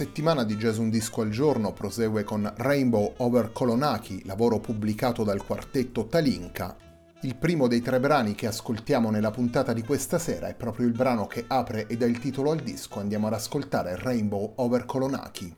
Settimana di Jazz Un Disco al Giorno prosegue con Rainbow Over Kolonaki, lavoro pubblicato dal quartetto Talinka. Il primo dei tre brani che ascoltiamo nella puntata di questa sera è proprio il brano che apre e dà il titolo al disco. Andiamo ad ascoltare Rainbow Over Kolonaki.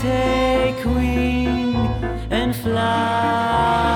take wing and fly.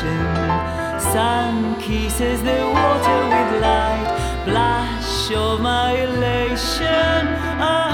ocean. Sun kisses the water with light, blush of my elation. Ah.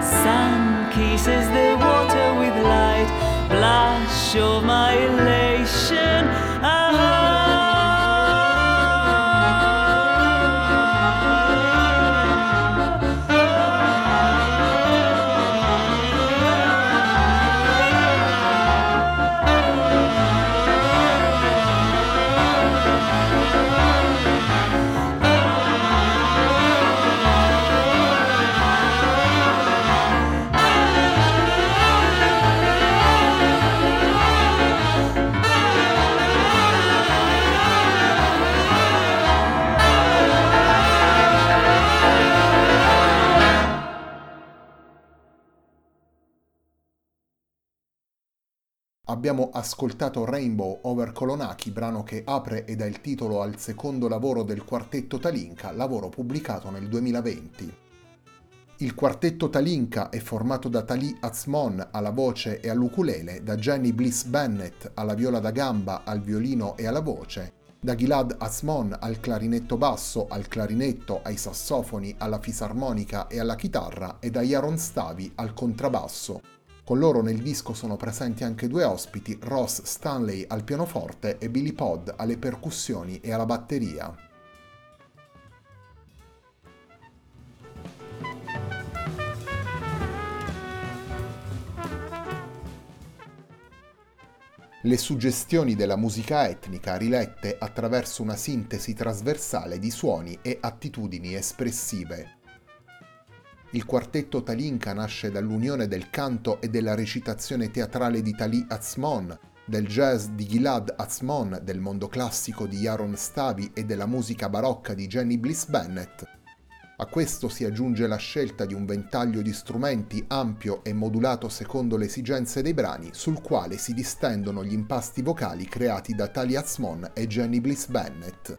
Sun kisses the water with light. Blush of my elation. Abbiamo ascoltato Rainbow Over Kolonaki, brano che apre e dà il titolo al secondo lavoro del quartetto Talinka, lavoro pubblicato nel 2020. Il quartetto Talinka è formato da Tali Azmon alla voce e all'ukulele, da Jenny Bliss Bennett alla viola da gamba, al violino e alla voce, da Gilad Azmon al clarinetto basso, al clarinetto, ai sassofoni, alla fisarmonica e alla chitarra e da Yaron Stavi al contrabbasso. Con loro nel disco sono presenti anche due ospiti, Ross Stanley al pianoforte e Billy Pod alle percussioni e alla batteria. Le suggestioni della musica etnica rilette attraverso una sintesi trasversale di suoni e attitudini espressive. Il quartetto Talinka nasce dall'unione del canto e della recitazione teatrale di Tali Azmon, del jazz di Gilad Azmon, del mondo classico di Yaron Stavi e della musica barocca di Jenny Bliss Bennett. A questo si aggiunge la scelta di un ventaglio di strumenti ampio e modulato secondo le esigenze dei brani, sul quale si distendono gli impasti vocali creati da Tali Azmon e Jenny Bliss Bennett.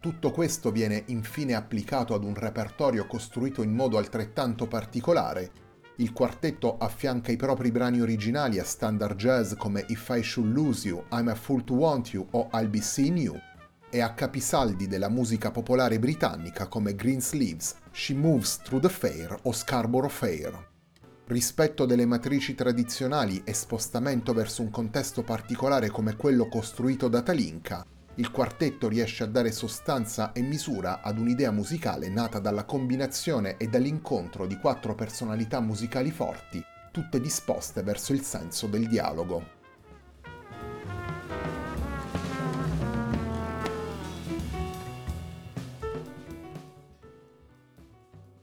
Tutto questo viene infine applicato ad un repertorio costruito in modo altrettanto particolare. Il quartetto affianca i propri brani originali a standard jazz come If I Should Lose You, I'm a Fool to Want You o I'll Be Seeing You, e a capisaldi della musica popolare britannica come Greensleeves, She Moves Through the Fair o Scarborough Fair. Rispetto delle matrici tradizionali e spostamento verso un contesto particolare come quello costruito da Talinka, il quartetto riesce a dare sostanza e misura ad un'idea musicale nata dalla combinazione e dall'incontro di quattro personalità musicali forti, tutte disposte verso il senso del dialogo.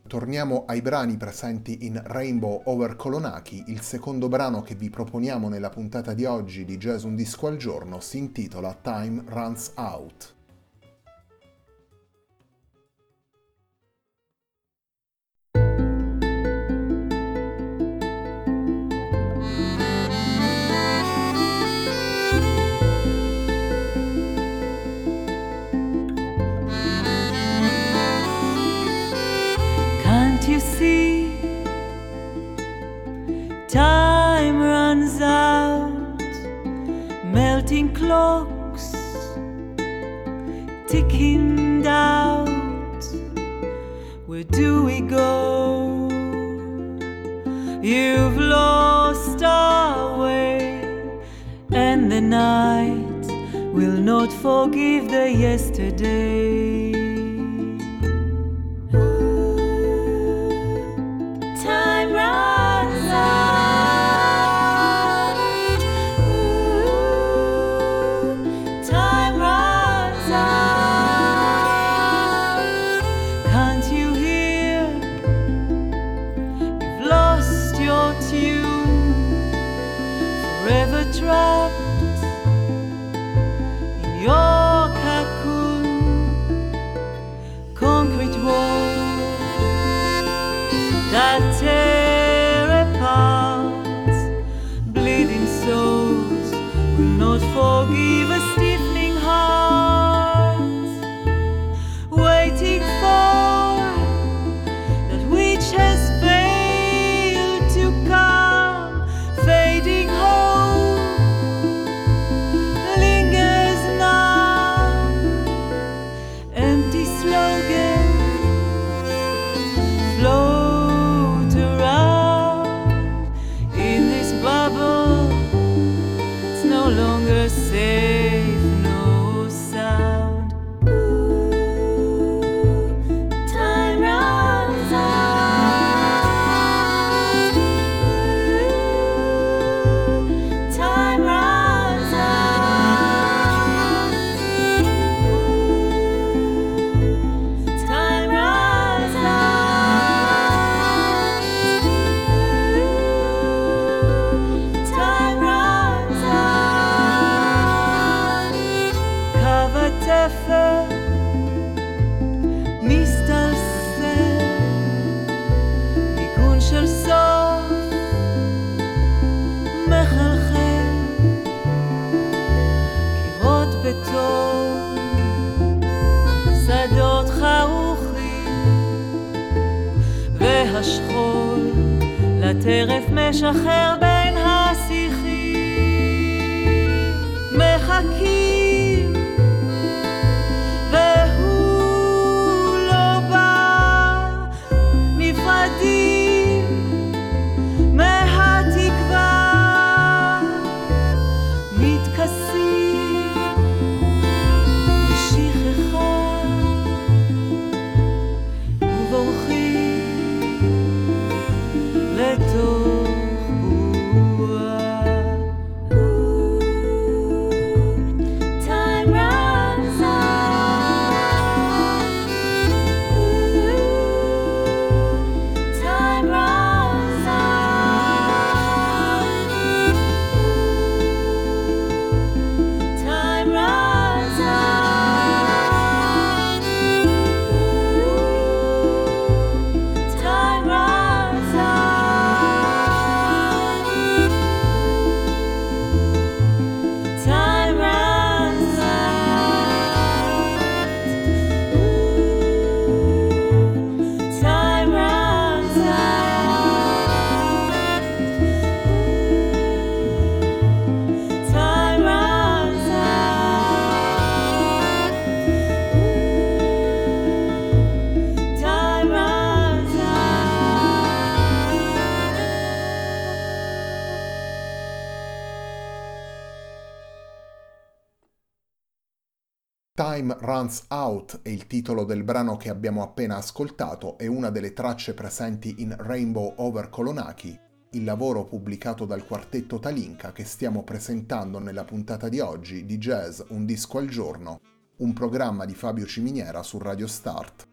Torniamo ai brani presenti in Rainbow Over Kolonaki, il secondo brano che vi proponiamo nella puntata di oggi di Jazz Un Disco al Giorno si intitola Time Runs Out. You see? Time runs out, melting clocks, ticking out. Where do we go? You've lost our way, and the night will not forgive the yesterday. חצור, שדות לטרף משחרר Runs Out è il titolo del brano che abbiamo appena ascoltato e una delle tracce presenti in Rainbow Over Kolonaki, il lavoro pubblicato dal quartetto Talinka che stiamo presentando nella puntata di oggi di Jazz Un disco al giorno, un programma di Fabio Ciminiera su Radio Start.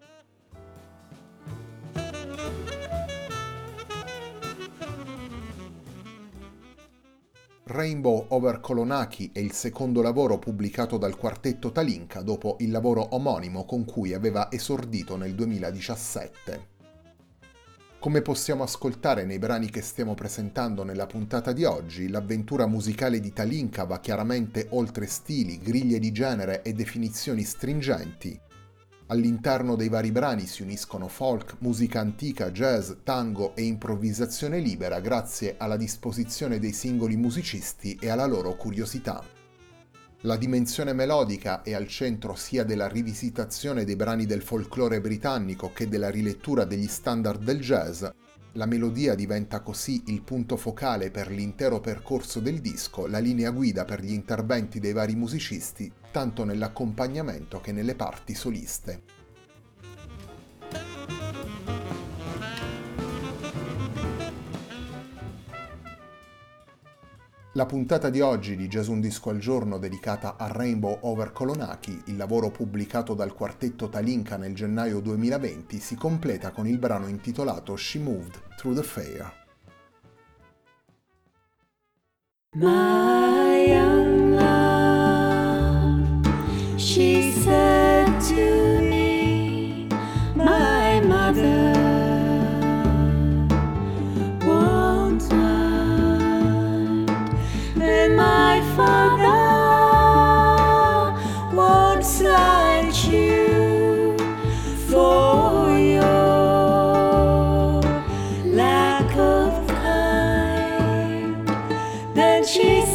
Rainbow Over Kolonaki è il secondo lavoro pubblicato dal quartetto Talinka dopo il lavoro omonimo con cui aveva esordito nel 2017. Come possiamo ascoltare nei brani che stiamo presentando nella puntata di oggi, l'avventura musicale di Talinka va chiaramente oltre stili, griglie di genere e definizioni stringenti. All'interno dei vari brani si uniscono folk, musica antica, jazz, tango e improvvisazione libera grazie alla disposizione dei singoli musicisti e alla loro curiosità. La dimensione melodica è al centro sia della rivisitazione dei brani del folklore britannico che della rilettura degli standard del jazz. La melodia diventa così il punto focale per l'intero percorso del disco, la linea guida per gli interventi dei vari musicisti, tanto nell'accompagnamento che nelle parti soliste. La puntata di oggi di Gesù un disco al giorno dedicata a Rainbow Over Kolonaki, il lavoro pubblicato dal quartetto Talinka nel gennaio 2020, si completa con il brano intitolato She Moved Through the Fair. My she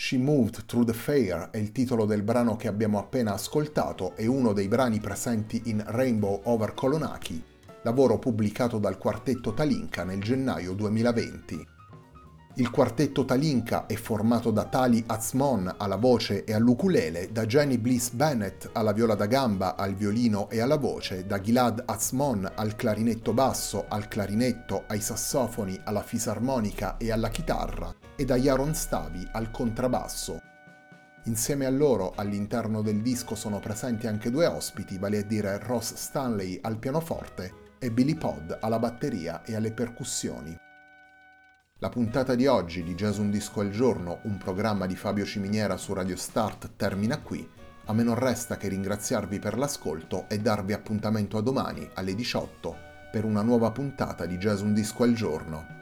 She Moved Through the Fair è il titolo del brano che abbiamo appena ascoltato e uno dei brani presenti in Rainbow Over Kolonaki, lavoro pubblicato dal quartetto Talinka nel gennaio 2020. Il quartetto Talinka è formato da Tali Azmon alla voce e all'ukulele, da Jenny Bliss Bennett alla viola da gamba, al violino e alla voce, da Gilad Azmon al clarinetto basso, al clarinetto, ai sassofoni, alla fisarmonica e alla chitarra, e da Jaron Stavi al contrabbasso. Insieme a loro all'interno del disco sono presenti anche due ospiti, vale a dire Ross Stanley al pianoforte e Billy Pod alla batteria e alle percussioni. La puntata di oggi di Jazz Un Disco al Giorno, un programma di Fabio Ciminiera su Radio Start, termina qui. A me non resta che ringraziarvi per l'ascolto e darvi appuntamento a domani alle 18 per una nuova puntata di Jazz Un Disco al Giorno.